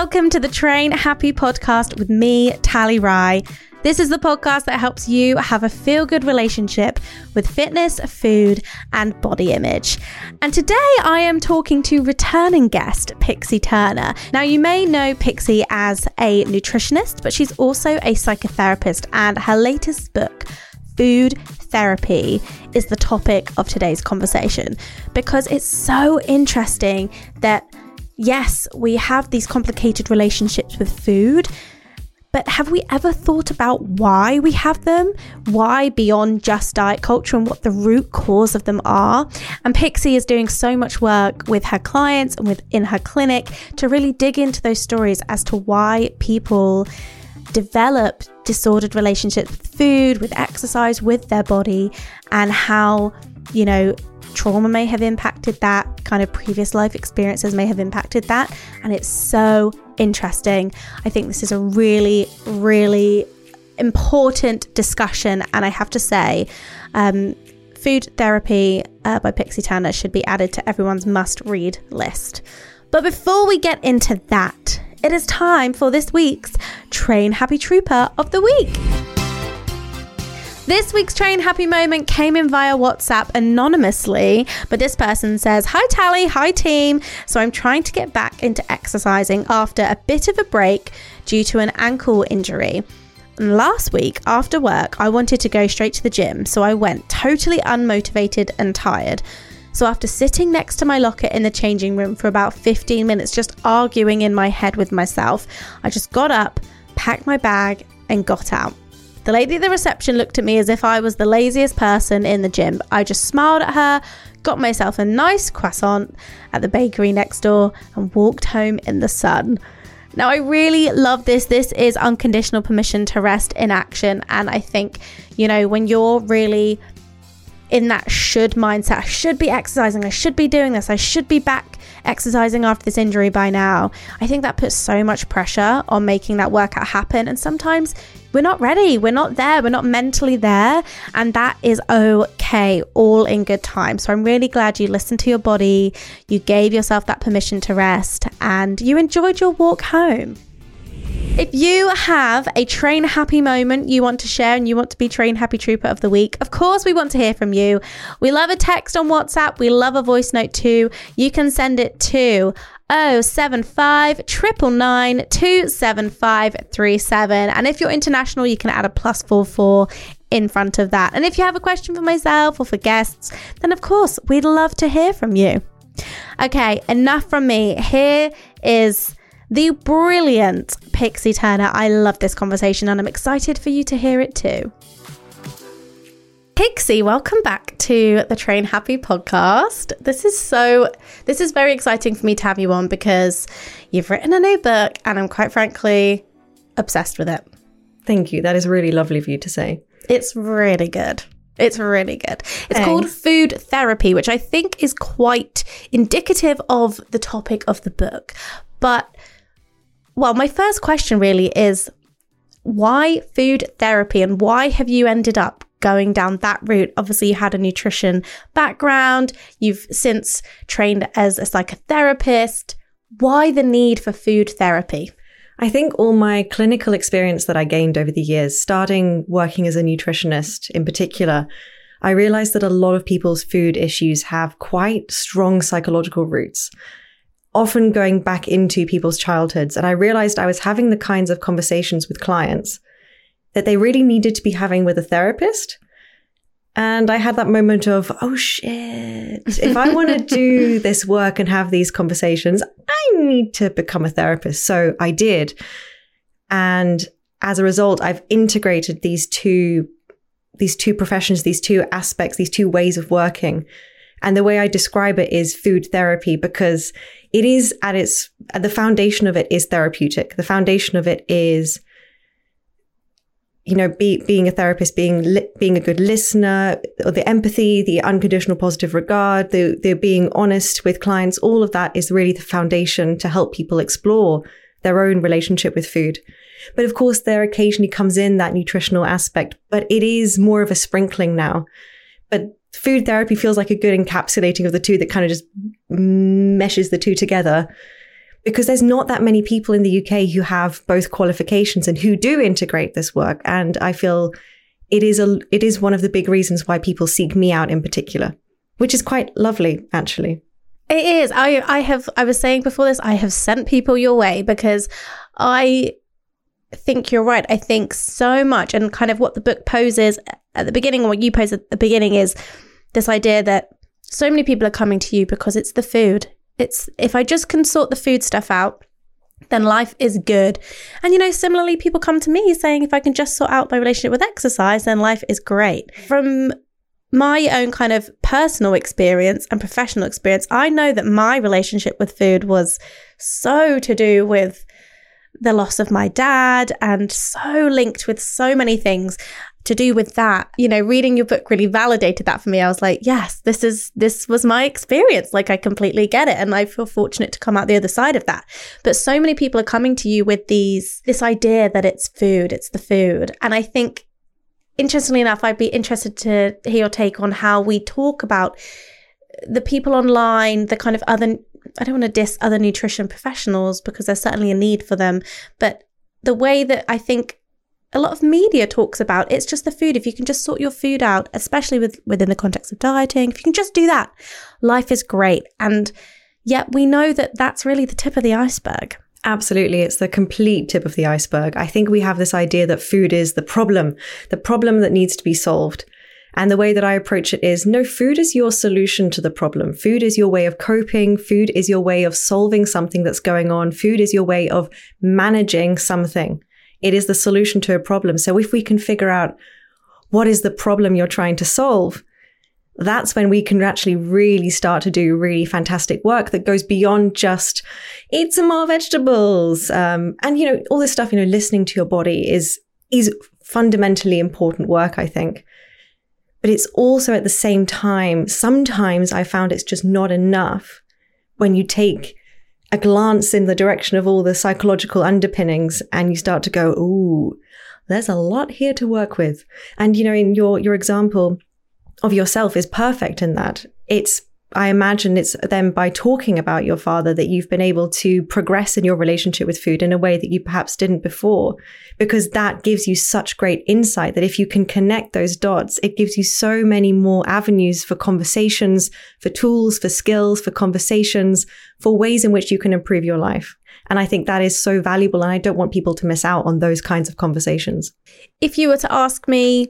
Welcome to the Train Happy podcast with me, Tally Rye. This is the podcast that helps you have a feel good relationship with fitness, food, and body image. And today I am talking to returning guest Pixie Turner. Now, you may know Pixie as a nutritionist, but she's also a psychotherapist, and her latest book, Food Therapy is the topic of today's conversation because it's so interesting that, yes, we have these complicated relationships with food. But have we ever thought about why we have them? Why beyond just diet culture and what the root cause of them are? And Pixie is doing so much work with her clients and within her clinic to really dig into those stories as to why people develop disordered relationships with food, with exercise, with their body, and how, you know, trauma may have impacted that, kind of previous life experiences may have impacted that. And it's so interesting. I think this is a really, really important discussion. And I have to say, um, Food Therapy uh, by Pixie Turner should be added to everyone's must read list. But before we get into that, it is time for this week's Train Happy Trooper of the Week. This week's Train Happy Moment came in via WhatsApp anonymously, but this person says, Hi Tally, hi team. So I'm trying to get back into exercising after a bit of a break due to an ankle injury. And last week, after work, I wanted to go straight to the gym, so I went totally unmotivated and tired. So, after sitting next to my locker in the changing room for about 15 minutes, just arguing in my head with myself, I just got up, packed my bag, and got out. The lady at the reception looked at me as if I was the laziest person in the gym. I just smiled at her, got myself a nice croissant at the bakery next door, and walked home in the sun. Now, I really love this. This is unconditional permission to rest in action. And I think, you know, when you're really in that should mindset, I should be exercising, I should be doing this, I should be back exercising after this injury by now. I think that puts so much pressure on making that workout happen. And sometimes we're not ready, we're not there, we're not mentally there. And that is okay, all in good time. So I'm really glad you listened to your body, you gave yourself that permission to rest, and you enjoyed your walk home. If you have a train happy moment you want to share and you want to be train happy trooper of the week, of course we want to hear from you. We love a text on WhatsApp, we love a voice note too. You can send it to 075 999 27537. And if you're international, you can add a plus 44 in front of that. And if you have a question for myself or for guests, then of course we'd love to hear from you. Okay, enough from me. Here is the brilliant Pixie Turner. I love this conversation and I'm excited for you to hear it too. Pixie, welcome back to the Train Happy podcast. This is so this is very exciting for me to have you on because you've written a new book and I'm quite frankly obsessed with it. Thank you. That is really lovely of you to say. It's really good. It's really good. It's Thanks. called Food Therapy, which I think is quite indicative of the topic of the book. But well, my first question really is why food therapy and why have you ended up going down that route? Obviously, you had a nutrition background, you've since trained as a psychotherapist. Why the need for food therapy? I think all my clinical experience that I gained over the years, starting working as a nutritionist in particular, I realized that a lot of people's food issues have quite strong psychological roots, often going back into people's childhoods. And I realized I was having the kinds of conversations with clients that they really needed to be having with a therapist. And I had that moment of, oh shit, if I want to do this work and have these conversations, I need to become a therapist. So I did. And as a result, I've integrated these two these two professions, these two aspects, these two ways of working. And the way I describe it is food therapy because it is at its, at the foundation of it is therapeutic. The foundation of it is, you know, be, being a therapist, being, li- being a good listener, or the empathy, the unconditional positive regard, the, the being honest with clients. All of that is really the foundation to help people explore their own relationship with food. But of course, there occasionally comes in that nutritional aspect, but it is more of a sprinkling now. But food therapy feels like a good encapsulating of the two that kind of just meshes the two together. Because there's not that many people in the UK who have both qualifications and who do integrate this work. And I feel it is a, it is one of the big reasons why people seek me out in particular, which is quite lovely, actually. It is. I I have I was saying before this, I have sent people your way because I think you're right. I think so much and kind of what the book poses at the beginning, and what you pose at the beginning is this idea that so many people are coming to you because it's the food. It's if I just can sort the food stuff out, then life is good. And you know, similarly, people come to me saying if I can just sort out my relationship with exercise, then life is great. From my own kind of personal experience and professional experience, I know that my relationship with food was so to do with the loss of my dad and so linked with so many things to do with that. You know, reading your book really validated that for me. I was like, yes, this is this was my experience. Like I completely get it and I feel fortunate to come out the other side of that. But so many people are coming to you with these this idea that it's food, it's the food. And I think interestingly enough, I'd be interested to hear your take on how we talk about the people online, the kind of other, I don't want to diss other nutrition professionals because there's certainly a need for them, but the way that I think a lot of media talks about it's just the food if you can just sort your food out especially with within the context of dieting if you can just do that life is great and yet we know that that's really the tip of the iceberg Absolutely. It's the complete tip of the iceberg. I think we have this idea that food is the problem, the problem that needs to be solved. And the way that I approach it is no, food is your solution to the problem. Food is your way of coping. Food is your way of solving something that's going on. Food is your way of managing something. It is the solution to a problem. So if we can figure out what is the problem you're trying to solve, that's when we can actually really start to do really fantastic work that goes beyond just eat some more vegetables. Um, and, you know, all this stuff, you know, listening to your body is, is fundamentally important work, I think. But it's also at the same time, sometimes I found it's just not enough when you take a glance in the direction of all the psychological underpinnings and you start to go, ooh, there's a lot here to work with. And, you know, in your, your example, of yourself is perfect in that. It's I imagine it's then by talking about your father that you've been able to progress in your relationship with food in a way that you perhaps didn't before, because that gives you such great insight that if you can connect those dots, it gives you so many more avenues for conversations, for tools, for skills, for conversations, for ways in which you can improve your life. And I think that is so valuable. And I don't want people to miss out on those kinds of conversations. If you were to ask me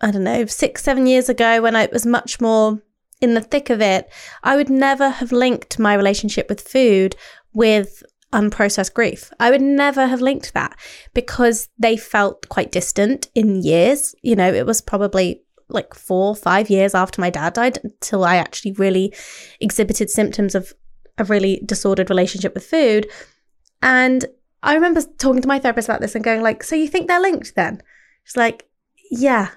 I don't know, six, seven years ago when I was much more in the thick of it, I would never have linked my relationship with food with unprocessed grief. I would never have linked that because they felt quite distant in years. You know, it was probably like four, five years after my dad died until I actually really exhibited symptoms of a really disordered relationship with food. And I remember talking to my therapist about this and going like, "So you think they're linked then?" She's like, "Yeah,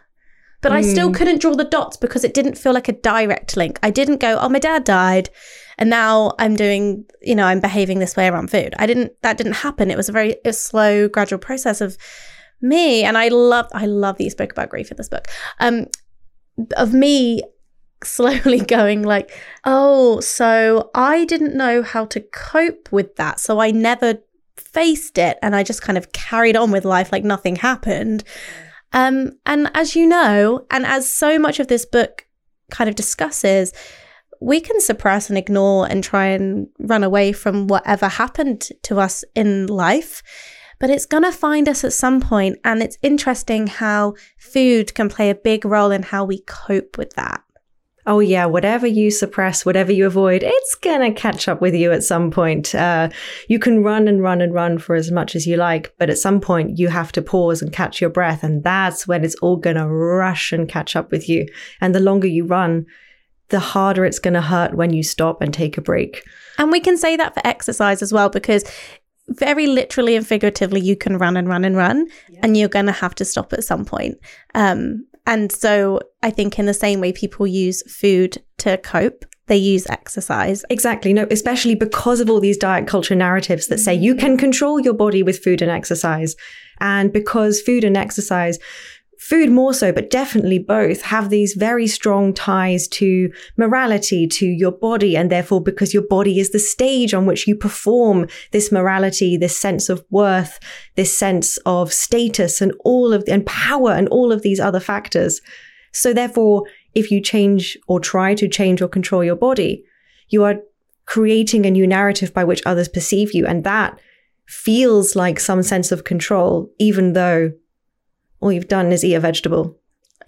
but mm. I still hmm. couldn't draw the dots because it didn't feel like a direct link. I didn't go, oh, my dad died. And now I'm doing, you know, I'm behaving this way around food. I didn't, that didn't happen. It was a very a slow, gradual process of me. And I love, I love that you spoke about grief in this book. Um, of me slowly going like, oh, so I didn't know how to cope with that. So I never faced it and I just kind of carried on with life like nothing happened. Um, and as you know, and as so much of this book kind of discusses, we can suppress and ignore and try and run away from whatever happened to us in life. But it's going to find us at some point, And it's interesting how food can play a big role in how we cope with that. Oh yeah, whatever you suppress, whatever you avoid, it's gonna catch up with you at some point. Uh, you can run and run and run for as much as you like, but at some point you have to pause and catch your breath, and that's when it's all gonna rush and catch up with you. And the longer you run, the harder it's gonna hurt when you stop and take a break. And we can say that for exercise as well, because very literally and figuratively, you can run and run and run, yeah. and you're going to have to stop at some point. Um, and so I think in the same way people use food to cope, they use exercise. Exactly. No, especially because of all these diet culture narratives that say you can control your body with food and exercise. And because food and exercise food more so, but definitely both have these very strong ties to morality, to your body. And therefore, because your body is the stage on which you perform this morality, this sense of worth, this sense of status and all of, and power and all of these other factors. So therefore, if you change or try to change or control your body, you are creating a new narrative by which others perceive you. And that feels like some sense of control, even though all you've done is eat a vegetable.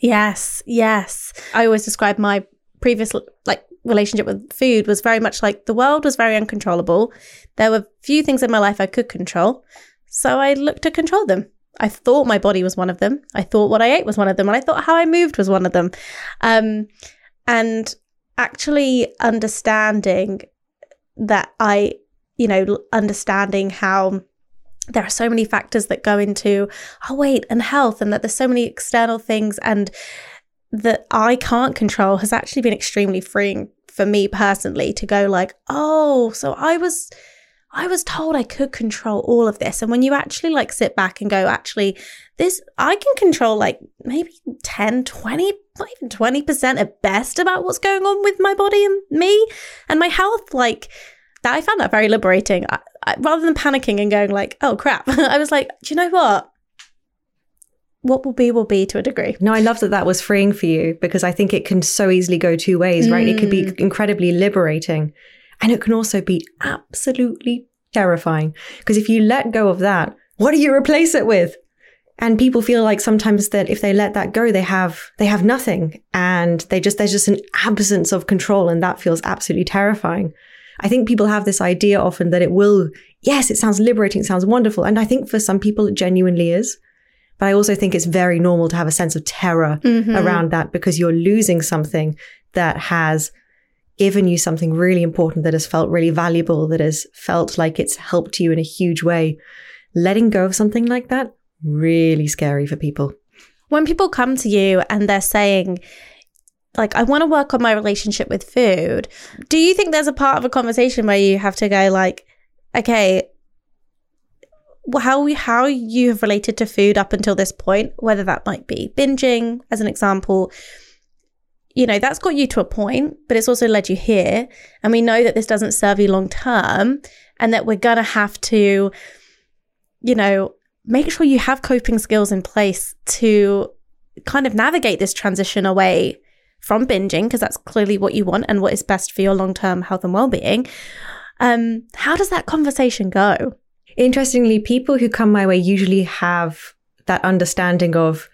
Yes, yes. I always describe my previous like relationship with food was very much like the world was very uncontrollable. There were few things in my life I could control, so I looked to control them. I thought my body was one of them. I thought what I ate was one of them, and I thought how I moved was one of them. Um, and actually understanding that I, you know, understanding how there are so many factors that go into our weight and health, and that there's so many external things and that I can't control has actually been extremely freeing for me personally to go like, oh, so I was I was told I could control all of this. And when you actually like sit back and go, actually, this I can control like maybe 10, 20, not even 20% at best about what's going on with my body and me and my health. Like that I found that very liberating. I, I, rather than panicking and going like, "Oh crap," I was like, "Do you know what? What will be will be to a degree." No, I love that that was freeing for you because I think it can so easily go two ways, mm. right? It could be mm. incredibly liberating, and it can also be absolutely terrifying because if you let go of that, what do you replace it with? And people feel like sometimes that if they let that go, they have they have nothing, and they just there's just an absence of control, and that feels absolutely terrifying. I think people have this idea often that it will, yes, it sounds liberating, it sounds wonderful. And I think for some people it genuinely is. But I also think it's very normal to have a sense of terror mm-hmm. around that because you're losing something that has given you something really important that has felt really valuable, that has felt like it's helped you in a huge way. Letting go of something like that, really scary for people. When people come to you and they're saying, like I want to work on my relationship with food. Do you think there's a part of a conversation where you have to go like, okay, how we how you have related to food up until this point, whether that might be binging as an example, you know, that's got you to a point, but it's also led you here. And we know that this doesn't serve you long term and that we're gonna have to, you know, make sure you have coping skills in place to kind of navigate this transition away from binging, because that's clearly what you want and what is best for your long term health and well being. Um, how does that conversation go? Interestingly, people who come my way usually have that understanding of,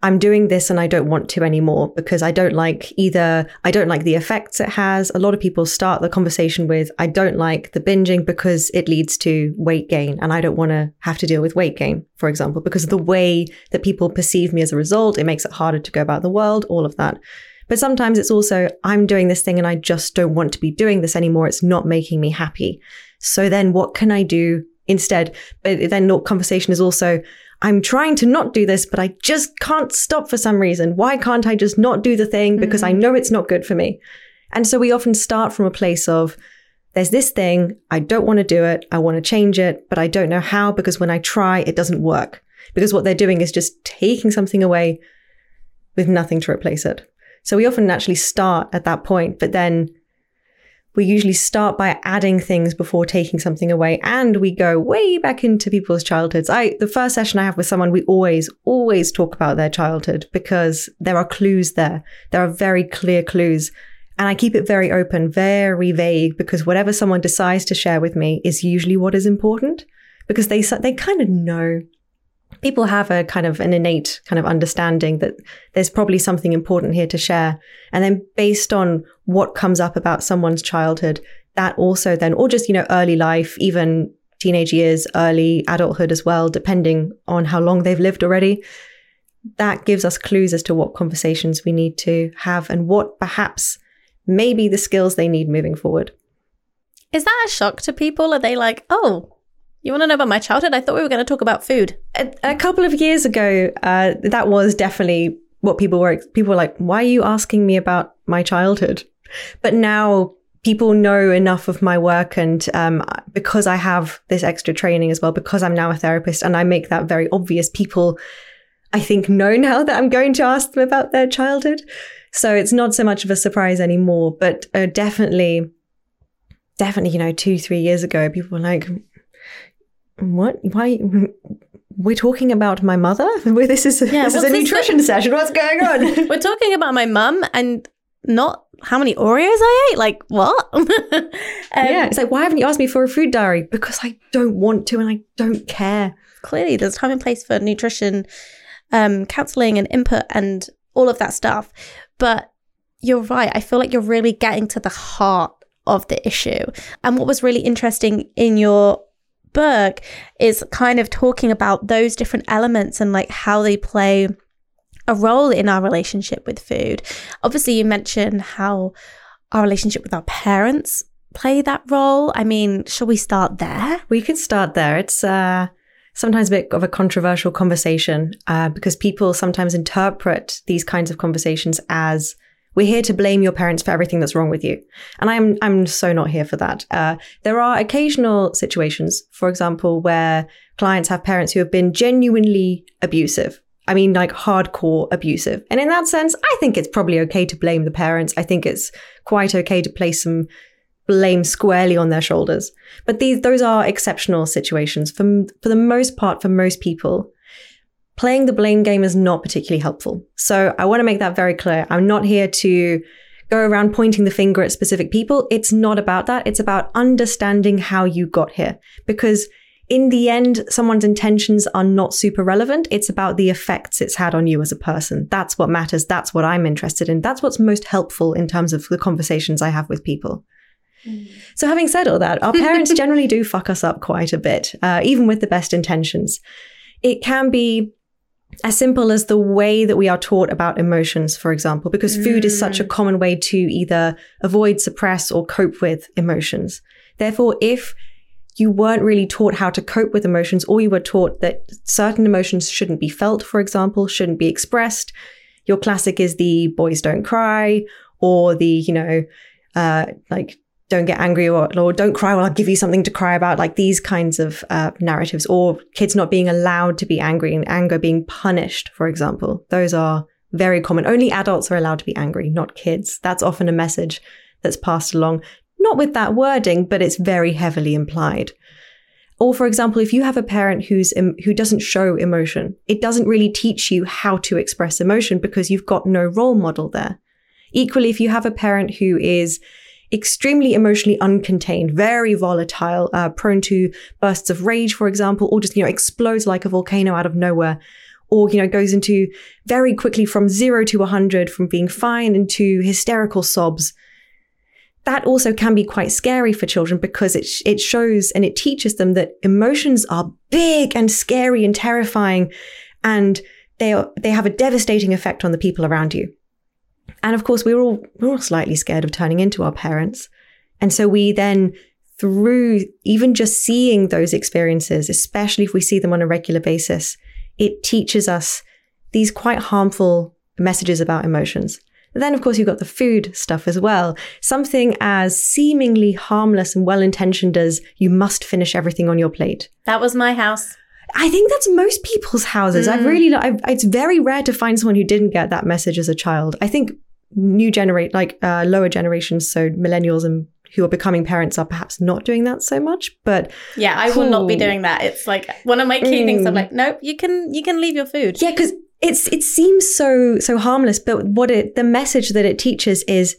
I'm doing this and I don't want to anymore because I don't like either, I don't like the effects it has. A lot of people start the conversation with, I don't like the binging because it leads to weight gain and I don't want to have to deal with weight gain, for example, because the way that people perceive me as a result. It makes it harder to go about the world, all of that. But sometimes it's also, I'm doing this thing and I just don't want to be doing this anymore. It's not making me happy. So then what can I do instead? But then the conversation is also, I'm trying to not do this, but I just can't stop for some reason. Why can't I just not do the thing? Because mm-hmm. I know it's not good for me. And so we often start from a place of, there's this thing, I don't want to do it, I want to change it, but I don't know how because when I try, it doesn't work. Because what they're doing is just taking something away with nothing to replace it. So we often actually start at that point, but then we usually start by adding things before taking something away and we go way back into people's childhoods. I the first session I have with someone we always always talk about their childhood because there are clues there. There are very clear clues and I keep it very open, very vague because whatever someone decides to share with me is usually what is important because they they kind of know people have a kind of an innate kind of understanding that there's probably something important here to share. And then based on what comes up about someone's childhood, that also then, or just, you know, early life, even teenage years, early adulthood as well, depending on how long they've lived already, that gives us clues as to what conversations we need to have and what perhaps may be the skills they need moving forward. Is that a shock to people? Are they like, oh, you want to know about my childhood? I thought we were going to talk about food. A, a couple of years ago, uh, that was definitely what people were. People were like, "Why are you asking me about my childhood?" But now people know enough of my work, and um, because I have this extra training as well, because I'm now a therapist, and I make that very obvious. People, I think, know now that I'm going to ask them about their childhood, so it's not so much of a surprise anymore. But uh, definitely, definitely, you know, two, three years ago, people were like, what? Why? We're talking about my mother. This is a, yeah, this is a nutrition session. What's going on? We're talking about my mum and not how many Oreos I ate. Like what? um, yeah, it's like why haven't you asked me for a food diary? Because I don't want to and I don't care. Clearly, there's time and place for nutrition, um, counseling, and input, and all of that stuff. But you're right. I feel like you're really getting to the heart of the issue. And what was really interesting in your book is kind of talking about those different elements and like how they play a role in our relationship with food. Obviously, you mentioned how our relationship with our parents play that role. I mean, shall we start there? We can start there. It's uh, sometimes a bit of a controversial conversation uh, because people sometimes interpret these kinds of conversations as we're here to blame your parents for everything that's wrong with you. And I'm, I'm so not here for that. Uh, there are occasional situations, for example, where clients have parents who have been genuinely abusive. I mean, like hardcore abusive. And in that sense, I think it's probably okay to blame the parents. I think it's quite okay to place some blame squarely on their shoulders. But these, those are exceptional situations. For, for the most part, for most people, playing the blame game is not particularly helpful. So I want to make that very clear. I'm not here to go around pointing the finger at specific people. It's not about that. It's about understanding how you got here. Because in the end, someone's intentions are not super relevant. It's about the effects it's had on you as a person. That's what matters. That's what I'm interested in. That's what's most helpful in terms of the conversations I have with people. Mm. So, having said all that, our parents generally do fuck us up quite a bit, uh, even with the best intentions. It can be as simple as the way that we are taught about emotions, for example, because mm. food is such a mm. common way to either avoid, suppress, or cope with emotions. Therefore, if you weren't really taught how to cope with emotions, or you were taught that certain emotions shouldn't be felt, for example, shouldn't be expressed, your classic is the boys don't cry, or the, you know, uh, like don't get angry or, or don't cry or I'll give you something to cry about, like these kinds of uh, narratives, or kids not being allowed to be angry and anger being punished, for example. Those are very common. Only adults are allowed to be angry, not kids. That's often a message that's passed along, not with that wording, but it's very heavily implied. Or, for example, if you have a parent who's who doesn't show emotion, it doesn't really teach you how to express emotion because you've got no role model there. Equally, if you have a parent who is extremely emotionally uncontained, very volatile, uh, prone to bursts of rage, for example, or just, you know, explodes like a volcano out of nowhere. Or, you know, goes into very quickly from zero to 100, from being fine into hysterical sobs. That also can be quite scary for children because it, it shows and it teaches them that emotions are big and scary and terrifying and they, are, they have a devastating effect on the people around you. And of course, we were all, we were all slightly scared of turning into our parents. And so we then, through even just seeing those experiences, especially if we see them on a regular basis, it teaches us these quite harmful messages about emotions. Then, of course, you've got the food stuff as well. Something as seemingly harmless and well intentioned as you must finish everything on your plate. That was my house. I think that's most people's houses. Mm. I've really, I've, it's very rare to find someone who didn't get that message as a child. I think new generate, like uh, lower generations, so millennials and who are becoming parents are perhaps not doing that so much. But yeah, I will not be doing that. It's like one of my key mm. things. I'm mm. like, nope, you can, you can leave your food. Yeah, because it's it seems so so harmless, but what it the message that it teaches is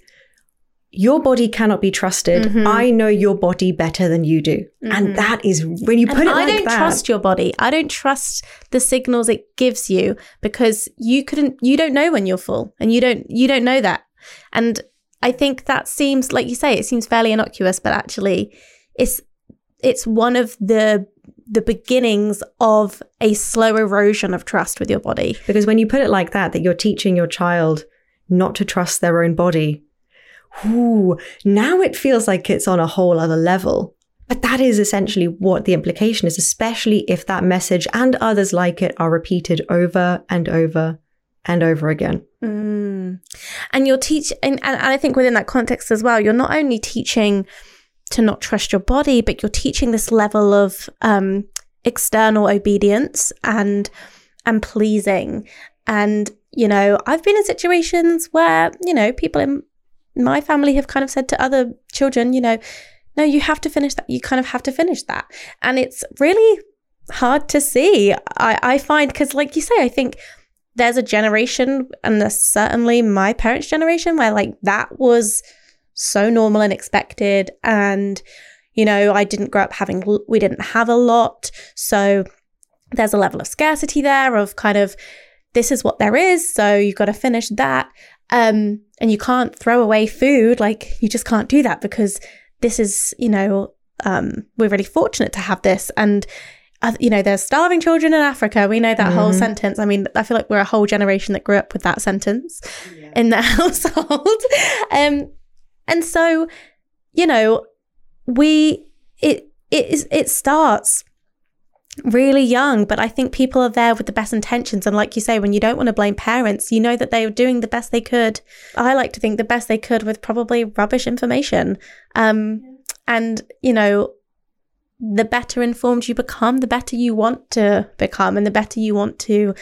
your body cannot be trusted. Mm-hmm. I know your body better than you do. And that is when you put And it I like don't that. trust your body. I don't trust the signals it gives you because you couldn't you don't know when you're full and you don't you don't know that. And I think that seems like you say it seems fairly innocuous but actually it's it's one of the the beginnings of a slow erosion of trust with your body. Because when you put it like that, that you're teaching your child not to trust their own body, ooh, now it feels like it's on a whole other level. But that is essentially what the implication is, especially if that message and others like it are repeated over and over and over again. Mm. And you're teaching, and, and I think within that context as well, you're not only teaching to not trust your body, but you're teaching this level of um, external obedience and and pleasing. And you know, I've been in situations where you know people in my family have kind of said to other children, you know, no, you have to finish that. You kind of have to finish that, and it's really hard to see. I I find because, like you say, I think there's a generation, and certainly my parents' generation, where like that was so normal and expected. And, you know, I didn't grow up having, we didn't have a lot. So there's a level of scarcity there of kind of, this is what there is. So you've got to finish that. Um, and you can't throw away food. Like you just can't do that because this is, you know, um, we're really fortunate to have this. And, uh, you know, there's starving children in Africa. We know that whole sentence. I mean, I feel like we're a whole generation that grew up with that sentence in the household. um, and so, you know, we it it is it starts really young, but I think people are there with the best intentions. And like you say, when you don't want to blame parents, you know that they were doing the best they could. I like to think the best they could with probably rubbish information. Um, and you know, the better informed you become, the better you want to become, and the better you want to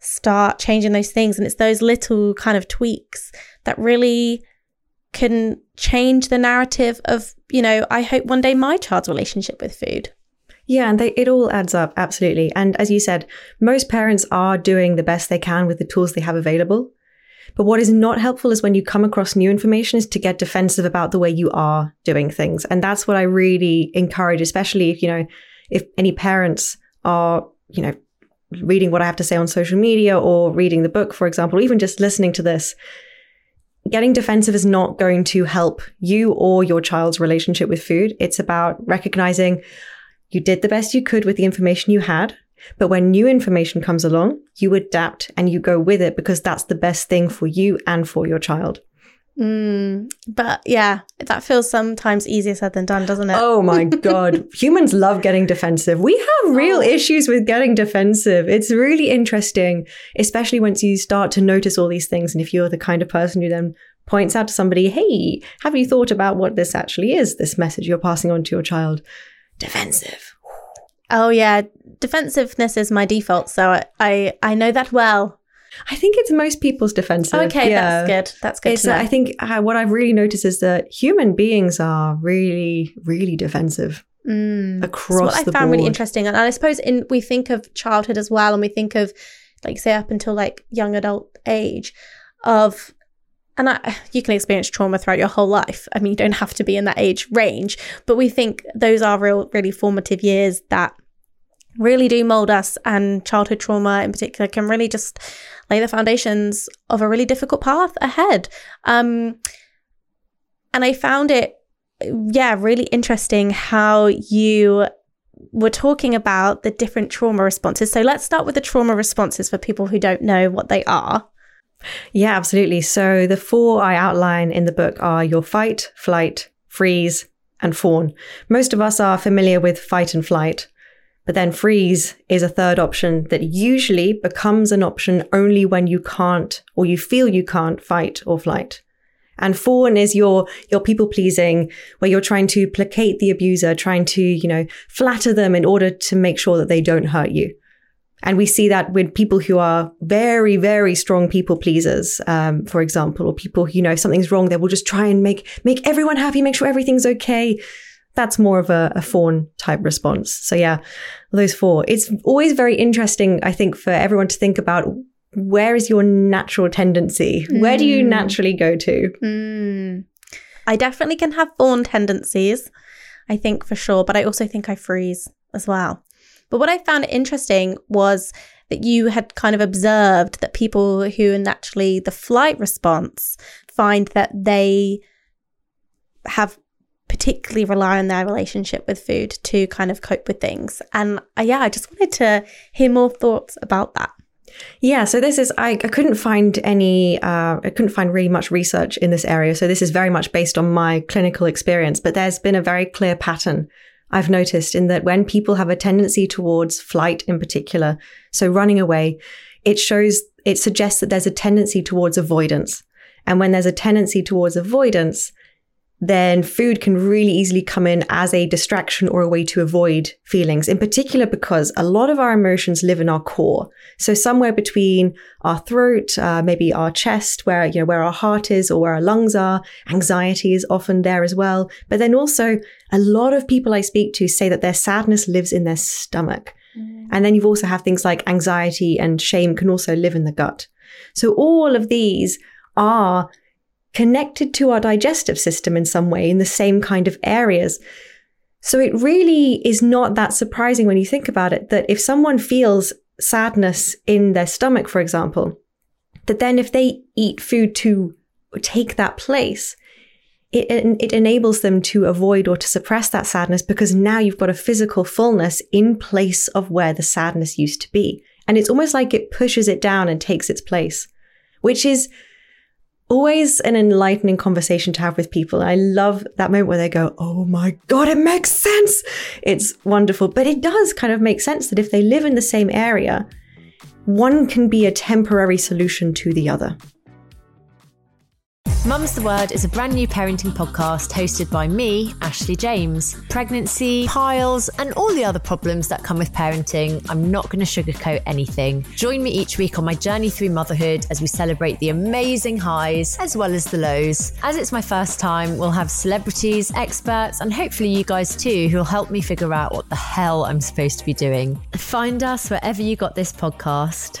start changing those things. And it's those little kind of tweaks that really can change the narrative of, you know, I hope one day my child's relationship with food. Yeah, and they, it all adds up, absolutely. And as you said, most parents are doing the best they can with the tools they have available. But what is not helpful is when you come across new information is to get defensive about the way you are doing things. And that's what I really encourage, especially if, you know, if any parents are, you know, reading what I have to say on social media or reading the book, for example, or even just listening to this. Getting defensive is not going to help you or your child's relationship with food. It's about recognizing you did the best you could with the information you had. But when new information comes along, you adapt and you go with it because that's the best thing for you and for your child. Mm, but yeah, that feels sometimes easier said than done, doesn't it? Oh my God. Humans love getting defensive. We have real issues with getting defensive. It's really interesting, especially once you start to notice all these things. And if you're the kind of person who then points out to somebody, hey, have you thought about what this actually is, this message you're passing on to your child? Defensive. Oh yeah, defensiveness is my default, so I I, I know that well. I think it's most people's defensive. Okay, yeah. that's good. That's good. It's, to know. I think uh, what I've really noticed is that human beings are really, really defensive Mm. across It's what I found board. really interesting, and I suppose in we think of childhood as well, and we think of like say up until like young adult age of. And I, you can experience trauma throughout your whole life. I mean, you don't have to be in that age range, but we think those are real, really formative years that really do mold us. And childhood trauma, in particular, can really just lay the foundations of a really difficult path ahead. Um, and I found it, yeah, really interesting how you were talking about the different trauma responses. So let's start with the trauma responses for people who don't know what they are. Yeah, absolutely. So the four I outline in the book are your fight, flight, freeze, and fawn. Most of us are familiar with fight and flight, but then freeze is a third option that usually becomes an option only when you can't or you feel you can't fight or flight. And fawn is your, your people pleasing, where you're trying to placate the abuser, trying to, you know, flatter them in order to make sure that they don't hurt you. And we see that with people who are very, very strong people pleasers, um, for example, or people who, you know, if something's wrong, they will just try and make, make everyone happy, make sure everything's okay. That's more of a, a fawn type response. So yeah, those four. It's always very interesting, I think, for everyone to think about where is your natural tendency? Where do you Mm. naturally go to? Mm. I definitely can have fawn tendencies, I think for sure, but I also think I freeze as well. But what I found interesting was that you had kind of observed that people who are naturally the flight response find that they have particularly rely on their relationship with food to kind of cope with things. And uh, yeah, I just wanted to hear more thoughts about that. Yeah, so this is I, I couldn't find any uh, I couldn't find really much research in this area. So this is very much based on my clinical experience, but there's been a very clear pattern I've noticed in that when people have a tendency towards flight in particular, so running away, it shows it suggests that there's a tendency towards avoidance. And when there's a tendency towards avoidance, then food can really easily come in as a distraction or a way to avoid feelings, in particular because a lot of our emotions live in our core. So somewhere between our throat, uh, maybe our chest, where, you know, where our heart is or where our lungs are, anxiety is often there as well. But then also a lot of people I speak to say that their sadness lives in their stomach. Mm. And then you've also have things like anxiety and shame can also live in the gut. So all of these are connected to our digestive system in some way in the same kind of areas. So it really is not that surprising when you think about it that if someone feels sadness in their stomach, for example, that then if they eat food to take that place, it, it enables them to avoid or to suppress that sadness because now you've got a physical fullness in place of where the sadness used to be. And it's almost like it pushes it down and takes its place, which is always an enlightening conversation to have with people. I love that moment where they go, Oh my God, it makes sense. It's wonderful. But it does kind of make sense that if they live in the same area, one can be a temporary solution to the other. Mum's the Word is a brand new parenting podcast hosted by me, Ashley James. Pregnancy, piles, and all the other problems that come with parenting, I'm not going to sugarcoat anything. Join me each week on my journey through motherhood as we celebrate the amazing highs as well as the lows. As it's my first time, we'll have celebrities, experts, and hopefully you guys too who'll help me figure out what the hell I'm supposed to be doing. Find us wherever you got this podcast.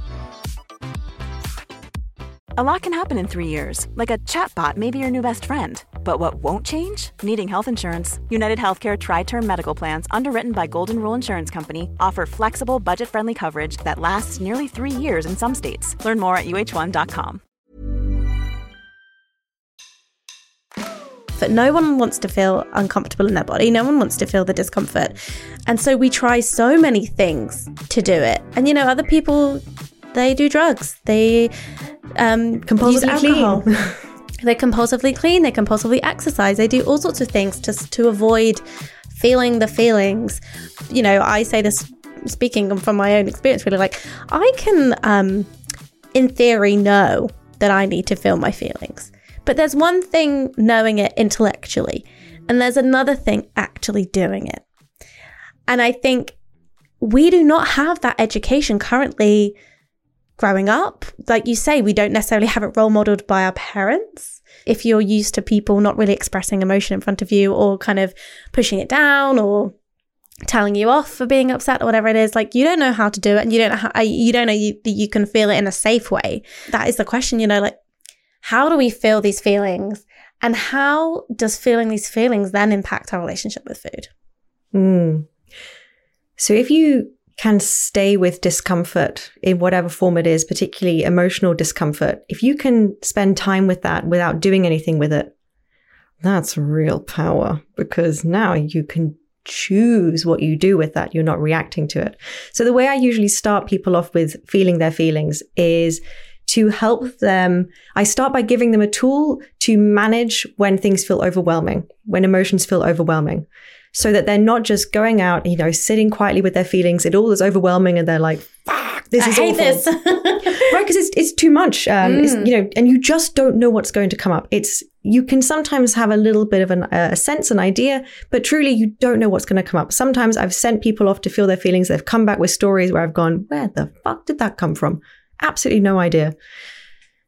A lot can happen in three years, like a chatbot may be your new best friend. But what won't change? Needing health insurance. United Healthcare Tri Term Medical Plans, underwritten by Golden Rule Insurance Company, offer flexible, budget friendly coverage that lasts nearly three years in some states. Learn more at uh1.com. But no one wants to feel uncomfortable in their body. No one wants to feel the discomfort. And so we try so many things to do it. And, you know, other people, they do drugs. They um, compulsively clean. they compulsively clean. They compulsively exercise. They do all sorts of things just to avoid feeling the feelings. You know, I say this speaking from my own experience. Really, like I can, um, in theory, know that I need to feel my feelings. But there's one thing knowing it intellectually, and there's another thing actually doing it. And I think we do not have that education currently growing up. Like you say, we don't necessarily have it role modeled by our parents. If you're used to people not really expressing emotion in front of you or kind of pushing it down or telling you off for being upset or whatever it is like you don't know how to do it and you don't know how you don't know you, that you can feel it in a safe way that is the question you know like how do we feel these feelings and how does feeling these feelings then impact our relationship with food mm. so if you can stay with discomfort in whatever form it is, particularly emotional discomfort, if you can spend time with that without doing anything with it, that's real power because now you can choose what you do with that. You're not reacting to it. So the way I usually start people off with feeling their feelings is to help them. I start by giving them a tool to manage when things feel overwhelming, when emotions feel overwhelming. So that they're not just going out, you know, sitting quietly with their feelings. It all is overwhelming and they're like, fuck, this I is hate awful. this. right because it's, it's too much. Um it's, you know and you just don't know what's going to come up. It's you can sometimes have a little bit of an, a sense an idea but truly you don't know what's going to come up. Sometimes i've sent people off to feel their feelings. They've come back with stories where i've gone where the fuck did that come from? Absolutely no idea.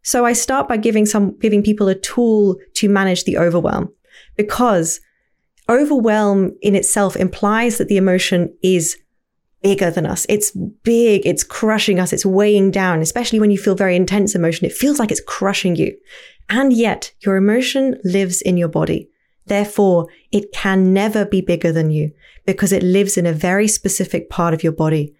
So i start by giving some giving people a tool to manage the overwhelm because overwhelm in itself implies that the emotion is bigger than us. It's big. It's crushing us. It's weighing down, especially when you feel very intense emotion. It feels like it's crushing you. And yet your emotion lives in your body. Therefore, it can never be bigger than you because it lives in a very specific part of your body.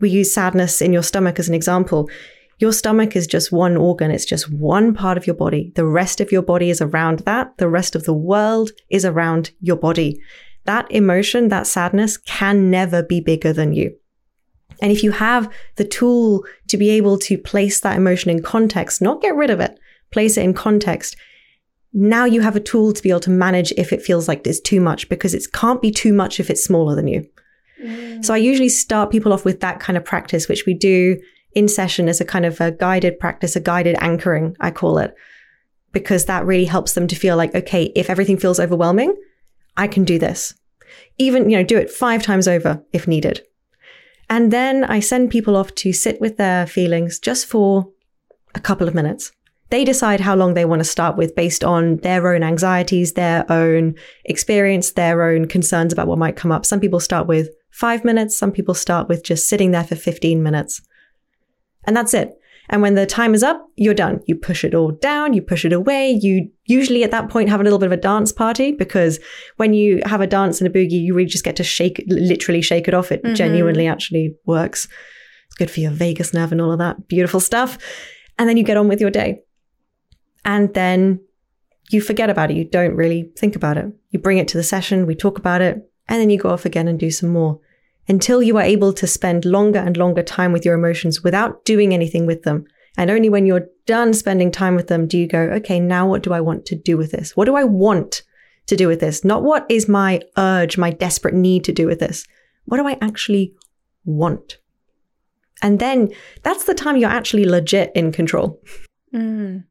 We use sadness in your stomach as an example. Your stomach is just one organ. It's just one part of your body. The rest of your body is around that. The rest of the world is around your body that emotion, that sadness can never be bigger than you. And if you have the tool to be able to place that emotion in context, not get rid of it, place it in context, now you have a tool to be able to manage if it feels like it's too much because it can't be too much if it's smaller than you. Mm. So I usually start people off with that kind of practice, which we do in session as a kind of a guided practice, a guided anchoring, I call it, because that really helps them to feel like, okay, if everything feels overwhelming, I can do this. Even, you know, do it five times over if needed. And then I send people off to sit with their feelings just for a couple of minutes. They decide how long they want to start with based on their own anxieties, their own experience, their own concerns about what might come up. Some people start with five minutes. Some people start with just sitting there for 15 minutes. And that's it. And when the time is up, you're done. You push it all down, you push it away. You usually at that point have a little bit of a dance party because when you have a dance and a boogie, you really just get to shake, literally shake it off. It mm-hmm. genuinely actually works. It's good for your vagus nerve and all of that beautiful stuff. And then you get on with your day. And then you forget about it. You don't really think about it. You bring it to the session, we talk about it, and then you go off again and do some more until you are able to spend longer and longer time with your emotions without doing anything with them. And only when you're done spending time with them do you go, okay, now what do I want to do with this? What do I want to do with this? Not what is my urge, my desperate need to do with this. What do I actually want? And then that's the time you're actually legit in control. Mm.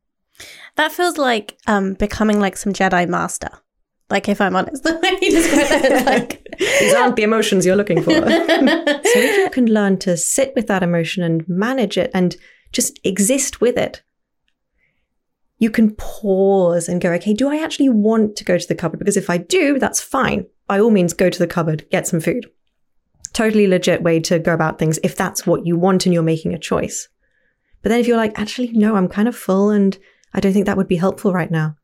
That feels like um, becoming like some Jedi master. Like, if I'm honest, the way you describe like these aren't the emotions you're looking for. so, if you can learn to sit with that emotion and manage it and just exist with it, you can pause and go, okay, do I actually want to go to the cupboard? Because if I do, that's fine. By all means, go to the cupboard, get some food. Totally legit way to go about things if that's what you want and you're making a choice. But then if you're like, actually, no, I'm kind of full and I don't think that would be helpful right now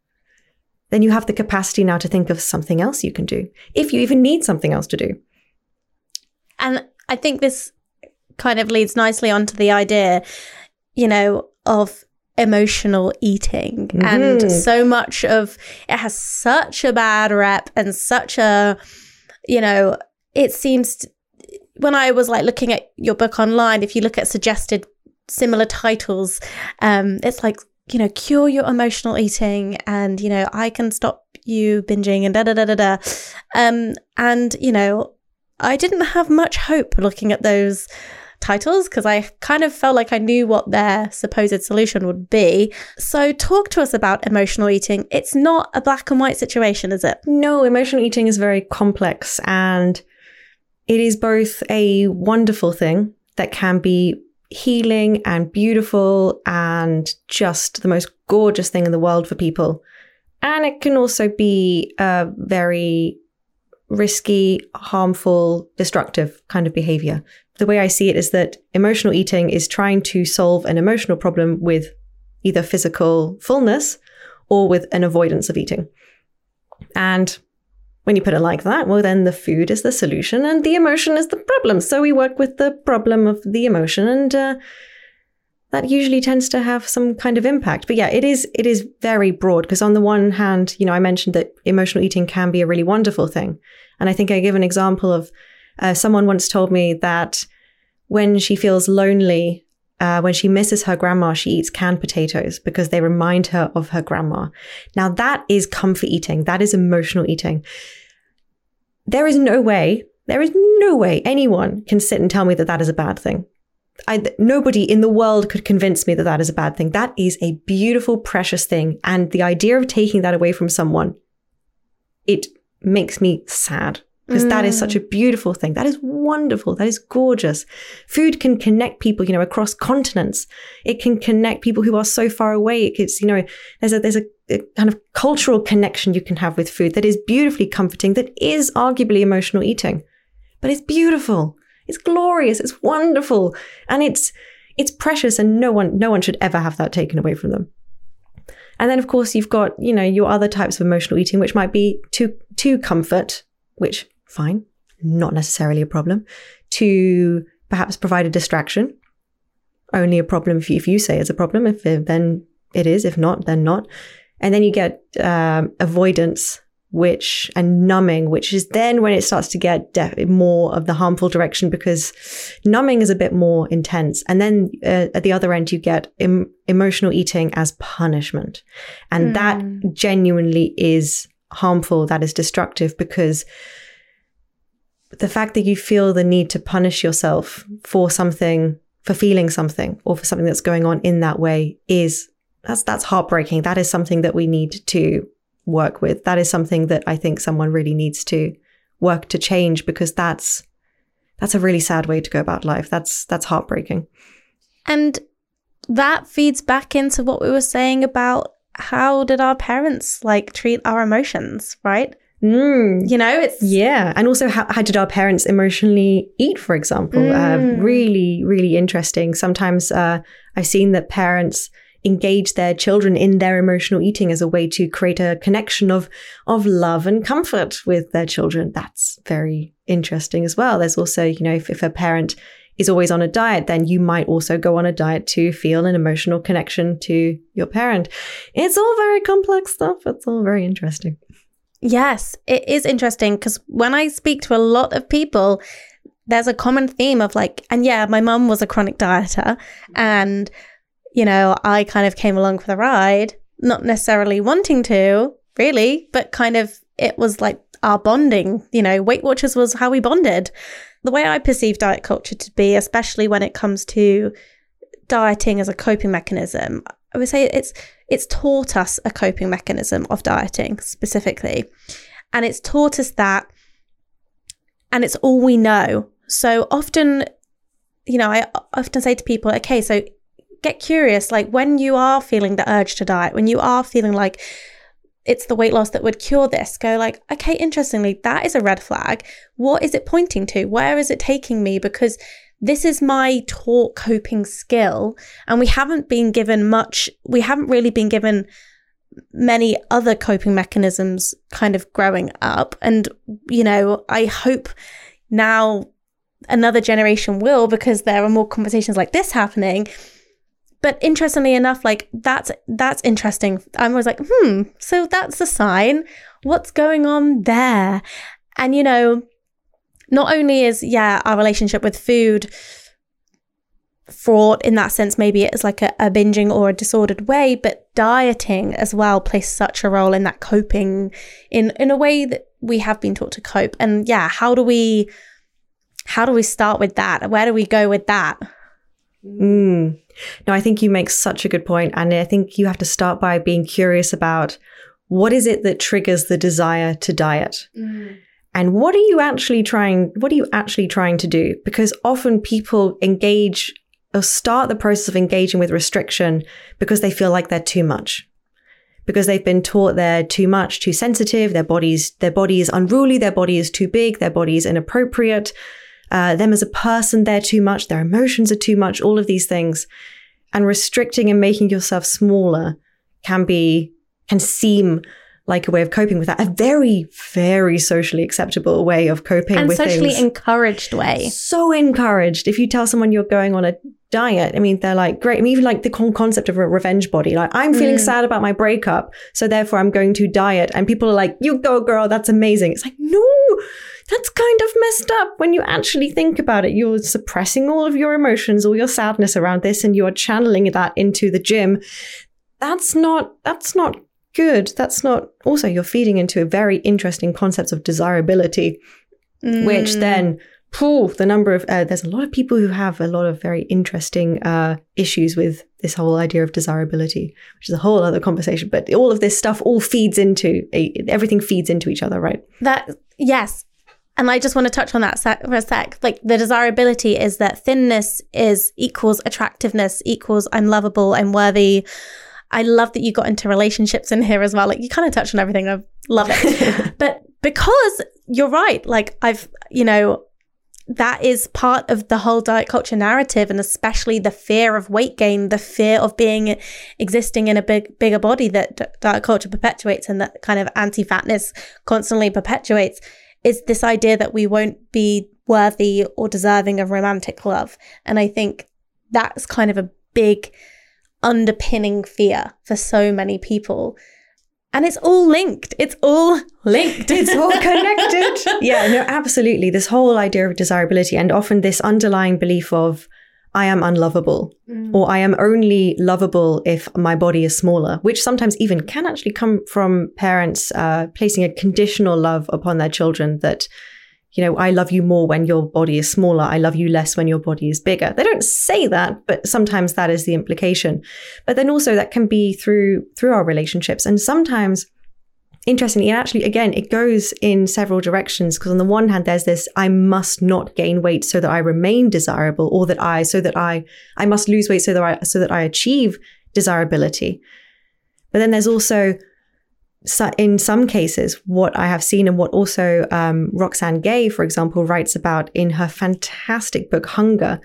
then you have the capacity now to think of something else you can do, if you even need something else to do. And I think this kind of leads nicely onto the idea, you know, of emotional eating. Mm-hmm. And so much of it has such a bad rep and such a, you know, it seems to, when I was like looking at your book online, if you look at suggested similar titles, um, it's like you know, cure your emotional eating and, you know, I can stop you binging and da da da da da. Um, and, you know, I didn't have much hope looking at those titles because I kind of felt like I knew what their supposed solution would be. So, talk to us about emotional eating. It's not a black and white situation, is it? No, emotional eating is very complex and it is both a wonderful thing that can be healing and beautiful and just the most gorgeous thing in the world for people. And it can also be a very risky, harmful, destructive kind of behavior. The way I see it is that emotional eating is trying to solve an emotional problem with either physical fullness or with an avoidance of eating. And when you put it like that, well, then the food is the solution and the emotion is the problem. So we work with the problem of the emotion, and uh, that usually tends to have some kind of impact. But yeah, it is it is very broad because on the one hand, you know, I mentioned that emotional eating can be a really wonderful thing, and I think I give an example of uh, someone once told me that when she feels lonely uh, when she misses her grandma, she eats canned potatoes because they remind her of her grandma. Now that is comfort eating. That is emotional eating. There is no way, there is no way anyone can sit and tell me that that is a bad thing. I, nobody in the world could convince me that that is a bad thing. That is a beautiful, precious thing. And the idea of taking that away from someone, it makes me sad because mm. that is such a beautiful thing. That is wonderful. That is gorgeous. Food can connect people, you know, across continents. It can connect people who are so far away. It's, you know, there's a, there's a, a kind of cultural connection you can have with food that is beautifully comforting, that is arguably emotional eating, but it's beautiful. It's glorious. It's wonderful. And it's, it's precious and no one, no one should ever have that taken away from them. And then of course you've got, you know, your other types of emotional eating, which might be to, to comfort, which fine, not necessarily a problem, to perhaps provide a distraction. Only a problem if you, if you say it's a problem. If then it is. If not, then not. And then you get um, avoidance, which and numbing, which is then when it starts to get more of the harmful direction because numbing is a bit more intense. And then uh, at the other end, you get em- emotional eating as punishment, and mm. that genuinely is harmful. That is destructive because the fact that you feel the need to punish yourself for something, for feeling something, or for something that's going on in that way is that's that's heartbreaking. That is something that we need to work with. That is something that I think someone really needs to work to change because that's that's a really sad way to go about life. That's that's heartbreaking. And that feeds back into what we were saying about how did our parents like treat our emotions, right? Mm. You know, it's yeah, and also how, how did our parents emotionally eat, for example? Uh, mm. Uh, really, really interesting. Sometimes uh, I've seen that parents engage their children in their emotional eating as a way to create a connection of of love and comfort with their children. That's very interesting as well. There's also, you know, if, if a parent is always on a diet, then you might also go on a diet to feel an emotional connection to your parent. It's all very complex stuff. It's all very interesting. Yes, it is interesting because when I speak to a lot of people, there's a common theme of like, and yeah, my mum was a chronic dieter, and you know, I kind of came along for the ride, not necessarily wanting to, really, but kind of it was like our bonding. You know, Weight Watchers was how we bonded. The way I perceive diet culture to be, especially when it comes to dieting as a coping mechanism, I would say it's it's taught us a coping mechanism of dieting specifically. And it's taught us that and it's all we know. So often, you know, I often say to people, okay, so get curious. Like when you are feeling the urge to diet, when you are feeling like it's the weight loss that would cure this, go like, okay, interestingly, that is a red flag. What is it pointing to? Where is it taking me? Because this is my talk coping skill. And we haven't been given much, we haven't really been given many other coping mechanisms kind of growing up. And, you know, I hope now another generation will because there are more conversations like this happening. But interestingly enough, like that's that's interesting. I was like, hmm, so that's a sign. What's going on there? And you know, not only is, yeah, our relationship with food fraught in that sense, maybe it's like a, a, binging or a disordered way, but dieting as well plays such a role in that coping in, in a way that we have been taught to cope. And yeah, how do we, how do we start with that? Where do we go with that? Mm. No, I think you make such a good point, And I think you have to start by being curious about what is it that triggers the desire to diet? Mm and what are you actually trying what are you actually trying to do? Because often people engage or start the process of engaging with restriction because they feel like they're too much. Because they've been taught they're too much too sensitive their bodies their body is unruly their body is too big their body is inappropriate uh, them as a person they're too much their emotions are too much all of these things. And restricting and making yourself smaller can be can seem like a way of coping with that. A very, very socially acceptable way of coping and with socially things. encouraged way. So encouraged. If you tell someone you're going on a diet, I mean, they're like, great. I mean, even like the concept of a revenge body. Like, I'm feeling mm. sad about my breakup, so therefore I'm going to diet. And people are like, you go, girl. That's amazing. It's like, no. That's kind of messed up when you actually think about it. You're suppressing all of your emotions, all your sadness around this, and you're channeling that into the gym. That's not, that's not good. That's not. Also, you're feeding into a very interesting concepts of desirability, which then. Pooh, the number of uh, there's a lot of people who have a lot of very interesting uh, issues with this whole idea of desirability, which is a whole other conversation. But all of this stuff all feeds into everything feeds into each other, right? That yes, and I just want to touch on that sec- for a sec. Like the desirability is that thinness is equals attractiveness equals I'm lovable, I'm worthy. I love that you got into relationships in here as well. Like you kind of touched on everything. I love it. but because you're right, like I've, you know, that is part of the whole diet culture narrative and especially the fear of weight gain the fear of being existing in a big bigger body that diet culture perpetuates and that kind of anti-fatness constantly perpetuates is this idea that we won't be worthy or deserving of romantic love and i think that's kind of a big underpinning fear for so many people and it's all linked. It's all linked. It's all connected. yeah, no, absolutely. This whole idea of desirability and often this underlying belief of I am unlovable mm. or I am only lovable if my body is smaller, which sometimes even can actually come from parents uh, placing a conditional love upon their children that you know, I love you more when your body is smaller. I love you less when your body is bigger. They don't say that, but sometimes that is the implication. But then also that can be through, through our relationships. And sometimes, interestingly, and actually, again, it goes in several directions. Because on the one hand, there's this, I must not gain weight so that I remain desirable or that I, so that I, I must lose weight so that I, so that I achieve desirability. But then there's also, so in some cases, what I have seen and what also um, Roxane Gay, for example, writes about in her fantastic book Hunger,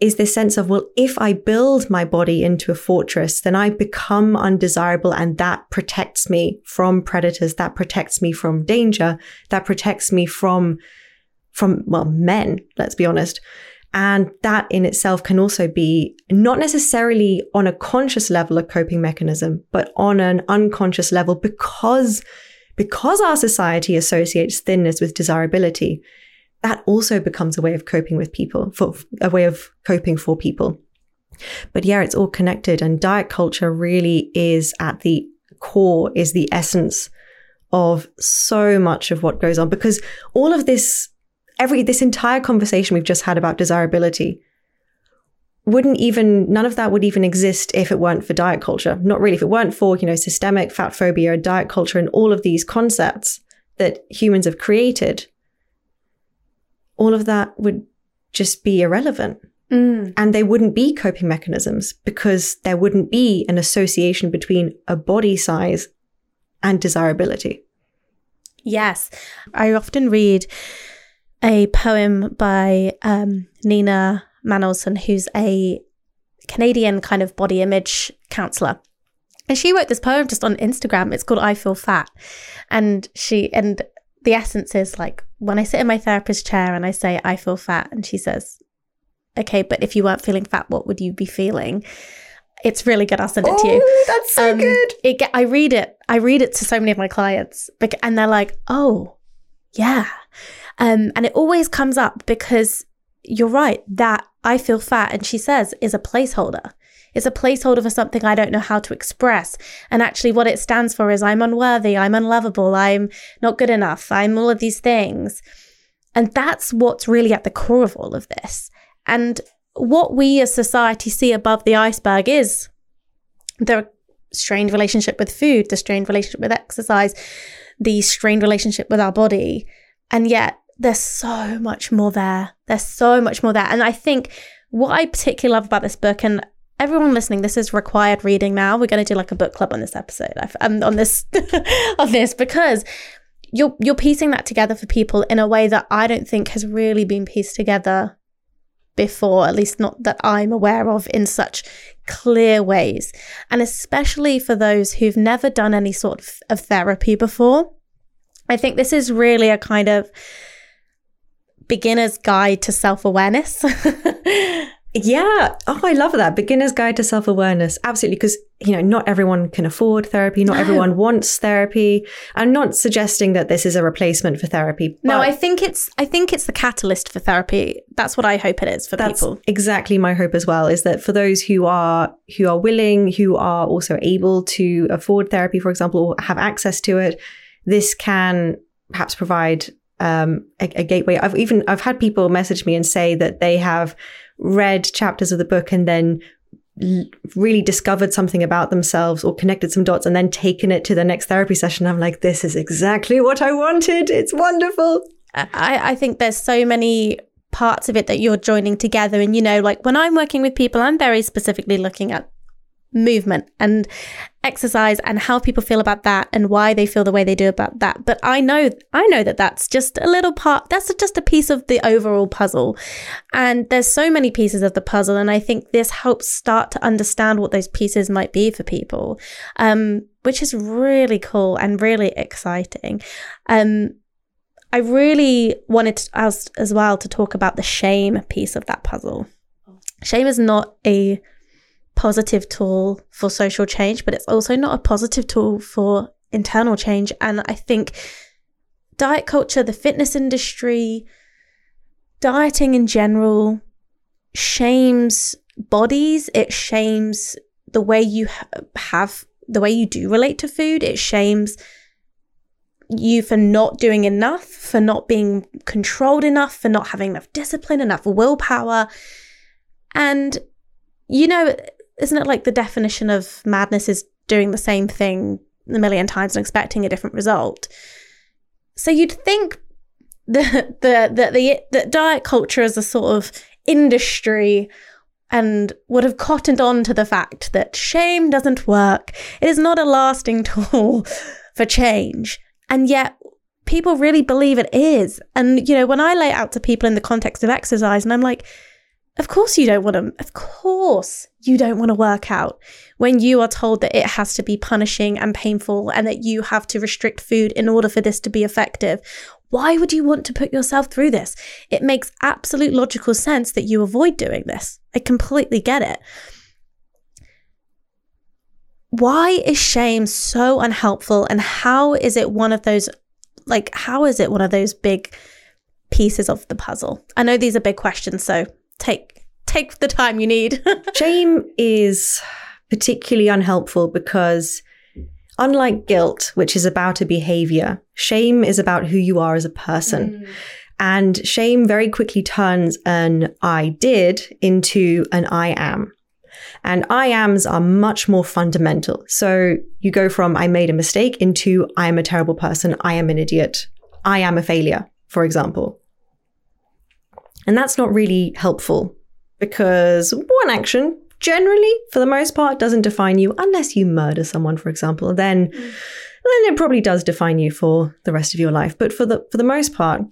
is this sense of, well, if I build my body into a fortress, then I become undesirable and that protects me from predators. That protects me from danger. That protects me from, from, well, men, let's be honest. And that in itself can also be not necessarily on a conscious level a coping mechanism, but on an unconscious level because, because our society associates thinness with desirability. That also becomes a way of coping with people, for a way of coping for people. But yeah, it's all connected and diet culture really is at the core, is the essence of so much of what goes on because all of this every this entire conversation we've just had about desirability wouldn't even none of that would even exist if it weren't for diet culture. Not really if it weren't for you know systemic fat phobia diet culture and all of these concepts that humans have created. All of that would just be irrelevant. Mm. and they wouldn't be coping mechanisms because there wouldn't be an association between a body size and desirability. Yes. I often read a poem by um, Nina Manolson, who's a Canadian kind of body image counselor. And she wrote this poem just on Instagram. It's called I Feel Fat. And she, and the essence is like when I sit in my therapist chair and I say, I feel fat, and she says, Okay, but if you weren't feeling fat, what would you be feeling? It's really good. I'll send it oh, to you. Oh, that's so um, good. It, I read it. I read it to so many of my clients, and they're like, "Oh, yeah." Um, and it always comes up because you're right, that I feel fat, and she says, is a placeholder. It's a placeholder for something I don't know how to express. And actually, what it stands for is I'm unworthy, I'm unlovable, I'm not good enough, I'm all of these things. And that's what's really at the core of all of this. And what we as society see above the iceberg is the strained relationship with food, the strained relationship with exercise, the strained relationship with our body. And yet, there's so much more there. There's so much more there. And I think what I particularly love about this book, and everyone listening, this is required reading now. We're going to do like a book club on this episode, um, on this, of this, because you're you're piecing that together for people in a way that I don't think has really been pieced together before, at least not that I'm aware of in such clear ways. And especially for those who've never done any sort of, of therapy before. I think this is really a kind of beginner's guide to self awareness. Yeah. Oh, I love that. Beginner's Guide to Self Awareness. Absolutely. Because, you know, not everyone can afford therapy. Not No. everyone wants therapy. I'm not suggesting that this is a replacement for therapy. No, I think it's I think it's the catalyst for therapy. That's what I hope it is for that's people. exactly my hope as well is that for those who are who are willing who are also able to afford therapy for example or have access to it this can perhaps provide um, a, a gateway. I've even i've had people message me and say that they have read chapters of the book and then really discovered something about themselves or connected some dots and then taken it to the next therapy session. I'm like this is exactly what i wanted. It's wonderful. I, I think there's so many parts of it that you're joining together. And, you know, like when I'm working with people, I'm very specifically looking at movement and exercise and how people feel about that and why they feel the way they do about that. But I know, I know that that's just a little part, that's just a piece of the overall puzzle. And there's so many pieces of the puzzle. And I think this helps start to understand what those pieces might be for people, um, which is really cool and really exciting. Um, I really wanted to, as, as well to talk about the shame piece of that puzzle. Shame is not a positive tool for social change, but it's also not a positive tool for internal change. And I think diet culture, the fitness industry, dieting in general shames bodies, it shames the way you ha- have, the way you do relate to food, it shames you for not doing enough, for not being controlled enough, for not having enough discipline, enough willpower. And, you know, isn't it like the definition of madness is doing the same thing a million times and expecting a different result? So you'd think the the the the, the diet culture is a sort of industry and would have cottoned on to the fact that shame doesn't work. It is not a lasting tool for change. And yet people really believe it is. And, you know, when I lay out to people in the context of exercise, and I'm like, of course you don't want to, of course you don't want to work out when you are told that it has to be punishing and painful and that you have to restrict food in order for this to be effective. Why would you want to put yourself through this? It makes absolute logical sense that you avoid doing this. I completely get it. Why is shame so unhelpful and how is it one of those like how is it one of those big pieces of the puzzle? I know these are big questions, so take take the time you need. Shame is particularly unhelpful because, unlike guilt, which is about a behavior, shame is about who you are as a person. Mm. And shame very quickly turns an I did into an I am. And I ams are much more fundamental. So you go from I made a mistake into I am a terrible person, I am an idiot, I am a failure, for example. And that's not really helpful because one action generally for the most part doesn't define you unless you murder someone for example. Then then it probably does define you for the rest of your life. But for the for the most part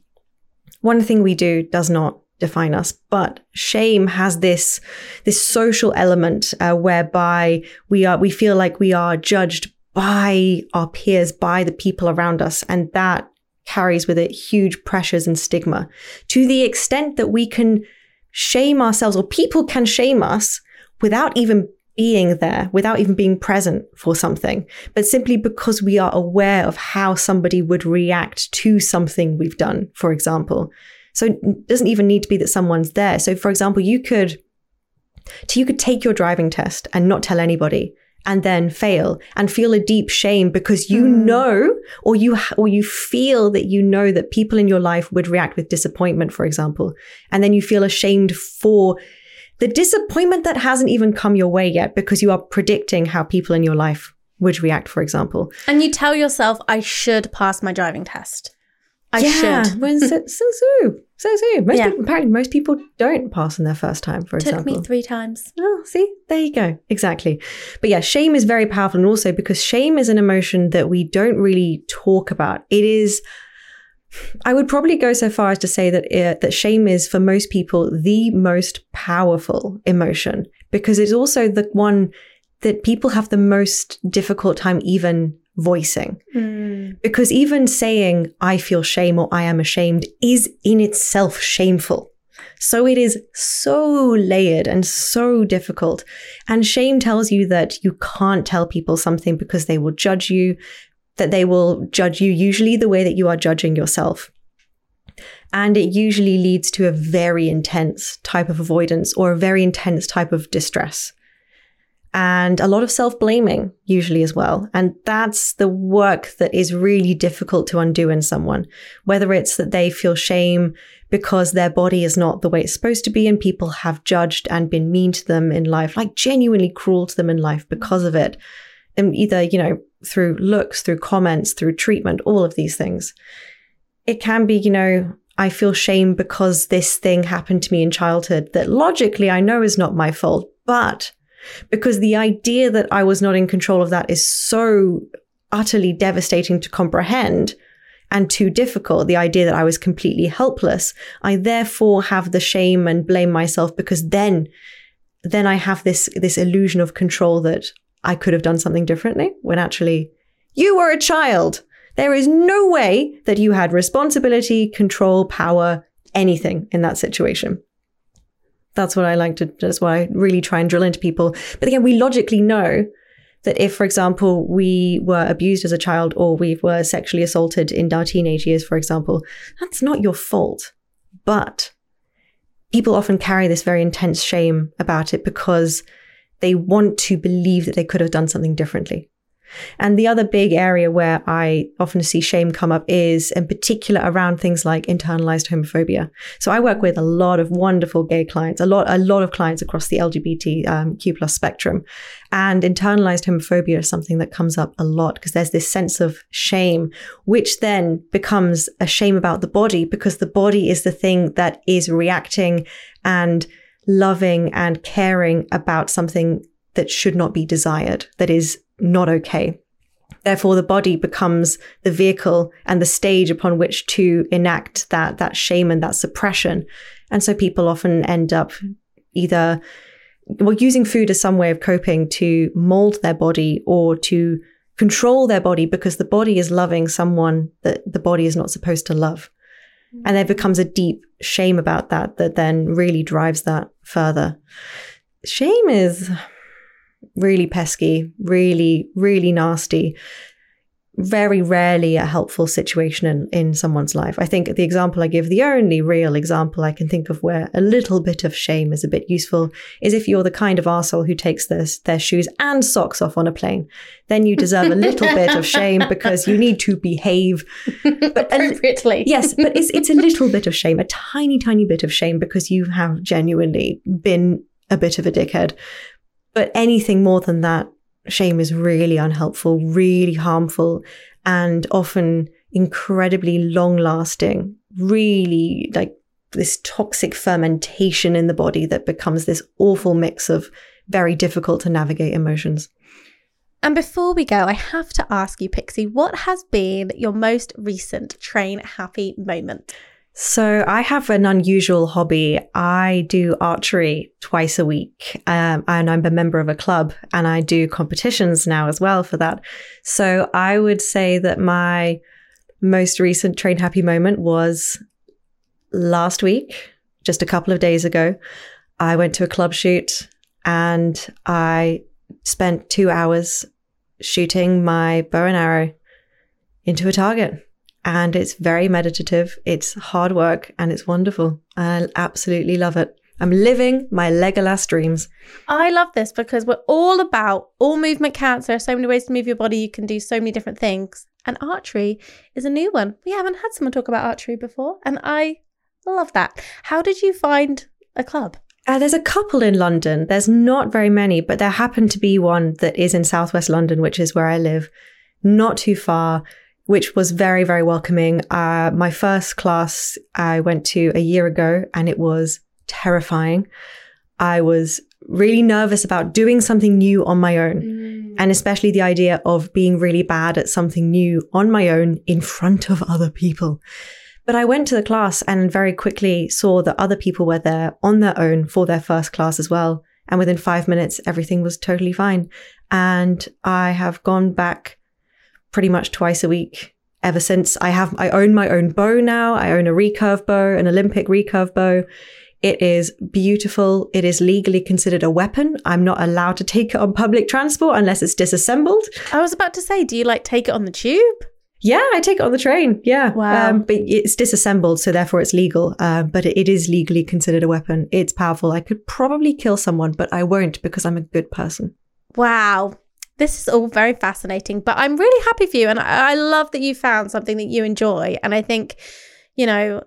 one thing we do does not define us. But shame has this this social element uh, whereby we are we feel like we are judged by our peers by the people around us. And that carries with it huge pressures and stigma to the extent that we can shame ourselves or people can shame us without even being there, without even being present for something, but simply because we are aware of how somebody would react to something we've done, for example. So it doesn't even need to be that someone's there. So for example, you could so you could take your driving test and not tell anybody and then fail and feel a deep shame because you hmm. know or you or you feel that you know that people in your life would react with disappointment for example and then you feel ashamed for the disappointment that hasn't even come your way yet because you are predicting how people in your life would react for example and you tell yourself, I should pass my driving test. I yeah, should. when so, so so so so most Yeah. people, apparently most people don't pass on their first time for Took example took me three times. Oh, see, there you go. Exactly. But yeah, shame is very powerful. And also because shame is an emotion that we don't really talk about. It is, I would probably go so far as to say that, uh, that shame is for most people the most powerful emotion because it's also the one that people have the most difficult time even voicing. Hmm. Because even saying, I feel shame or I am ashamed is in itself shameful. So it is so layered and so difficult. And shame tells you that you can't tell people something because they will judge you, that they will judge you usually the way that you are judging yourself. And it usually leads to a very intense type of avoidance or a very intense type of distress and a lot of self blaming, usually as well. And that's the work that is really difficult to undo in someone, whether it's that they feel shame because their body is not the way it's supposed to be and people have judged and been mean to them in life, like genuinely cruel to them in life because of it. And either, you know, through looks, through comments, through treatment, all of these things. It can be, you know, I feel shame because this thing happened to me in childhood that logically I know is not my fault, but because the idea that I was not in control of that is so utterly devastating to comprehend and too difficult. The idea that I was completely helpless. I therefore have the shame and blame myself because then, then I have this, this illusion of control that I could have done something differently when actually you were a child. There is no way that you had responsibility, control, power, anything in that situation. That's what I like to, that's why I really try and drill into people. But again, we logically know that if, for example, we were abused as a child or we were sexually assaulted in our teenage years, for example, that's not your fault. But people often carry this very intense shame about it because they want to believe that they could have done something differently. And the other big area where I often see shame come up is in particular around things like internalized homophobia. So I work with a lot of wonderful gay clients, a lot, a lot of clients across the LGBTQ um, plus spectrum. And internalized homophobia is something that comes up a lot because there's this sense of shame, which then becomes a shame about the body because the body is the thing that is reacting and loving and caring about something that should not be desired, that is not okay. Therefore, the body becomes the vehicle and the stage upon which to enact that, that shame and that suppression. And so people often end up either well, using food as some way of coping to mold their body or to control their body because the body is loving someone that the body is not supposed to love. And there becomes a deep shame about that that then really drives that further. Shame is really pesky, really, really nasty. Very rarely a helpful situation in, in someone's life. I think the example I give, the only real example I can think of where a little bit of shame is a bit useful is if you're the kind of arsehole who takes their, their shoes and socks off on a plane. Then you deserve a little bit of shame because you need to behave but appropriately. A, yes, but it's, it's a little bit of shame, a tiny, tiny bit of shame because you have genuinely been a bit of a dickhead. But anything more than that, shame is really unhelpful, really harmful, and often incredibly long lasting, really like this toxic fermentation in the body that becomes this awful mix of very difficult to navigate emotions. And before we go, I have to ask you, Pixie, what has been your most recent train happy moment? So I have an unusual hobby. I do archery twice a week, um, and I'm a member of a club, and I do competitions now as well for that. So I would say that my most recent train happy moment was last week, just a couple of days ago. I went to a club shoot, and I spent two hours shooting my bow and arrow into a target and it's very meditative. It's hard work and it's wonderful. I absolutely love it. I'm living my Legolas dreams. I love this because we're all about all movement counts. There are so many ways to move your body. You can do so many different things. And archery is a new one. We haven't had someone talk about archery before. And I love that. How did you find a club? Uh, there's a couple in London. There's not very many, but there happened to be one that is in southwest London, which is where I live, not too far which was very, very welcoming. Uh, my first class I went to a year ago and it was terrifying. I was really nervous about doing something new on my own. Mm. And especially the idea of being really bad at something new on my own in front of other people. But I went to the class and very quickly saw that other people were there on their own for their first class as well. And within five minutes, everything was totally fine. And I have gone back pretty much twice a week ever since. I have, I own my own bow now. I own a recurve bow, an Olympic recurve bow. It is beautiful. It is legally considered a weapon. I'm not allowed to take it on public transport unless it's disassembled. I was about to say, do you like take it on the tube? Yeah, I take it on the train. Yeah. Wow. Um, but it's disassembled, so therefore it's legal. Uh, but it, it is legally considered a weapon. It's powerful. I could probably kill someone, but I won't because I'm a good person. Wow. This is all very fascinating, but I'm really happy for you. And I, I love that you found something that you enjoy. And I think, you know,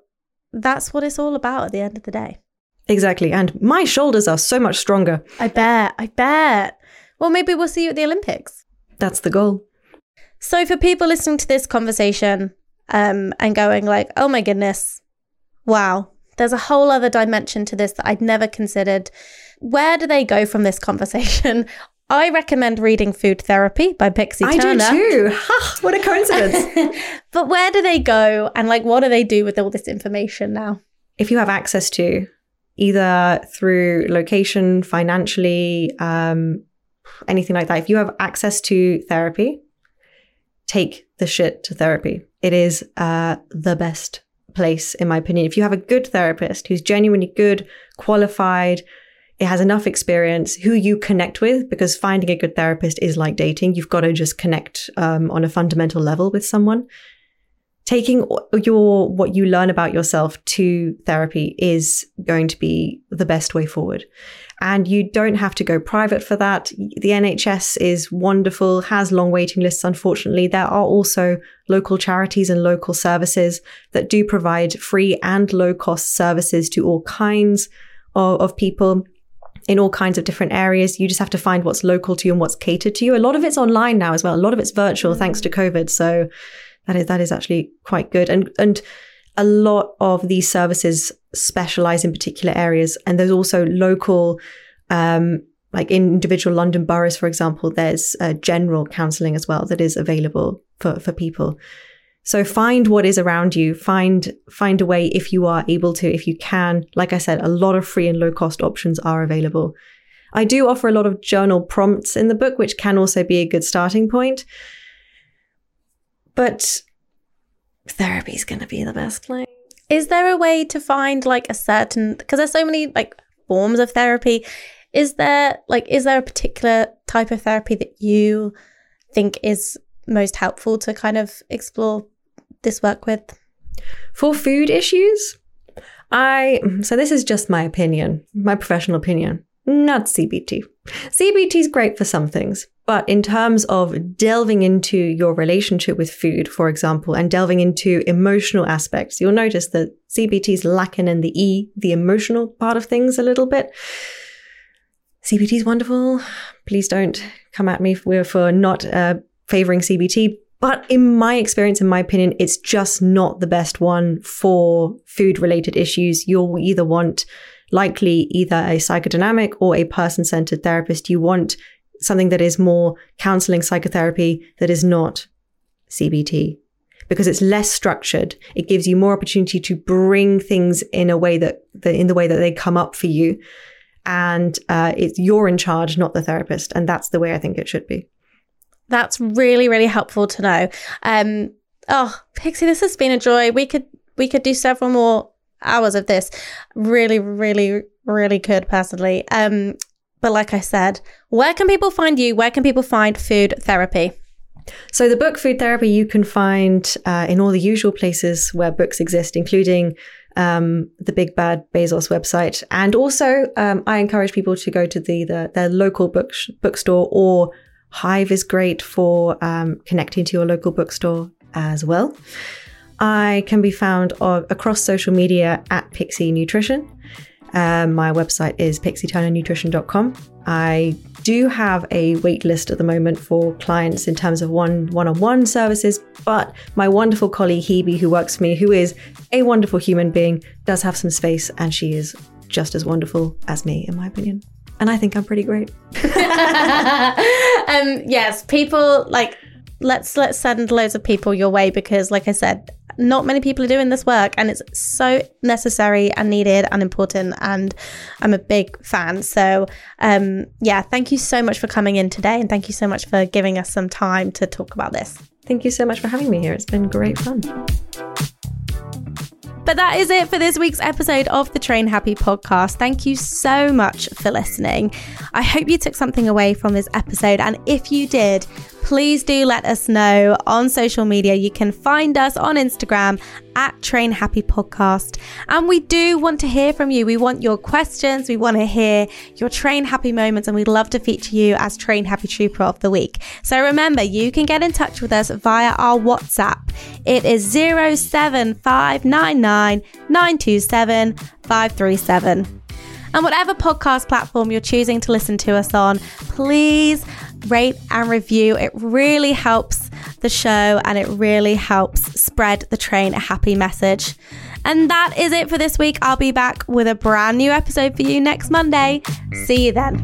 that's what it's all about at the end of the day. Exactly. And my shoulders are so much stronger. I bet. I bet. Well, maybe we'll see you at the Olympics. That's the goal. So, for people listening to this conversation um, and going like, "Oh my goodness, wow, there's a whole other dimension to this that I'd never considered," where do they go from this conversation? I recommend reading Food Therapy by Pixie I Turner. do too. Ha, what a coincidence. but where do they go and like what do they do with all this information now? if you have access to either through location, financially, um, anything like that, if you have access to therapy, take the shit to therapy. It is uh, the best place, in my opinion. If you have a good therapist who's genuinely good, qualified, it has enough experience, who you connect with, because finding a good therapist is like dating. You've got to just connect um, on a fundamental level with someone. Taking your what you learn about yourself to therapy is going to be the best way forward. And you don't have to go private for that. The nhs is wonderful has long waiting lists unfortunately. There are also local charities and local services that do provide free and low cost services to all kinds of, of people in all kinds of different areas. You just have to find what's local to you and what's catered to you. A lot of it's online now as well. A lot of it's virtual thanks to COVID. So that is that is actually quite good. And and a lot of these services specialize in particular areas. And there's also local um, like in individual London boroughs, for example, there's uh, general counselling as well that is available for, for people. So find what is around you. Find find a way if you are able to, if you can. Like I said, a lot of free and low cost options are available. I do offer a lot of journal prompts in the book, which can also be a good starting point. But therapy is going to be the best place. Is there a way to find like a certain because there's so many like forms of therapy? Is there like is there a particular type of therapy that you think is most helpful to kind of explore this work with? For food issues, I so this is just my opinion, my professional opinion, not CBT. CBT is great for some things, but in terms of delving into your relationship with food, for example, and delving into emotional aspects, you'll notice that CBT is lacking in the E, the emotional part of things a little bit. CBT is wonderful. Please don't come at me for, for not uh, favoring CBT. But in my experience, in my opinion, it's just not the best one for food related issues. You'll either want likely either a psychodynamic or a person centered therapist. You want something that is more counseling psychotherapy that is not CBT because it's less structured. It gives you more opportunity to bring things in a way that, that in the way that they come up for you. And uh, it's you're in charge, not the therapist. And that's the way I think it should be. That's really, really helpful to know. Um, oh, Pixie, this has been a joy. We could we could do several more hours of this. Really, really, really could personally. Um, but like I said, where can people find you? Where can people find food therapy? So the book Food Therapy you can find uh, in all the usual places where books exist, including um, the Big Bad Bezos website, and also um, I encourage people to go to the, the their local book bookstore or Hive is great for um, connecting to your local bookstore as well. I can be found across social media at Pixie Nutrition. Um, my website is pixieturnernutrition.com. I do have a wait list at the moment for clients in terms of one one-on-one services, but my wonderful colleague Hebe, who works for me, who is a wonderful human being, does have some space, and she is just as wonderful as me, in my opinion. And I think I'm pretty great. um, yes, people like let's let's send loads of people your way because, like I said, not many people are doing this work, and it's so necessary and needed and important. And I'm a big fan. So, um, yeah, thank you so much for coming in today, and thank you so much for giving us some time to talk about this. Thank you so much for having me here. It's been great fun. But that is it for this week's episode of the Train Happy podcast. Thank you so much for listening. I hope you took something away from this episode. And if you did, please do let us know on social media. You can find us on Instagram at Train Happy Podcast. And we do want to hear from you. We want your questions. We want to hear your Train Happy moments. And we'd love to feature you as Train Happy Trooper of the Week. So remember, you can get in touch with us via our WhatsApp. It is 07599 927 537. And whatever podcast platform you're choosing to listen to us on, please rate and review. It really helps the show and it really helps spread the train a happy message. And that is it for this week. I'll be back with a brand new episode for you next Monday. See you then.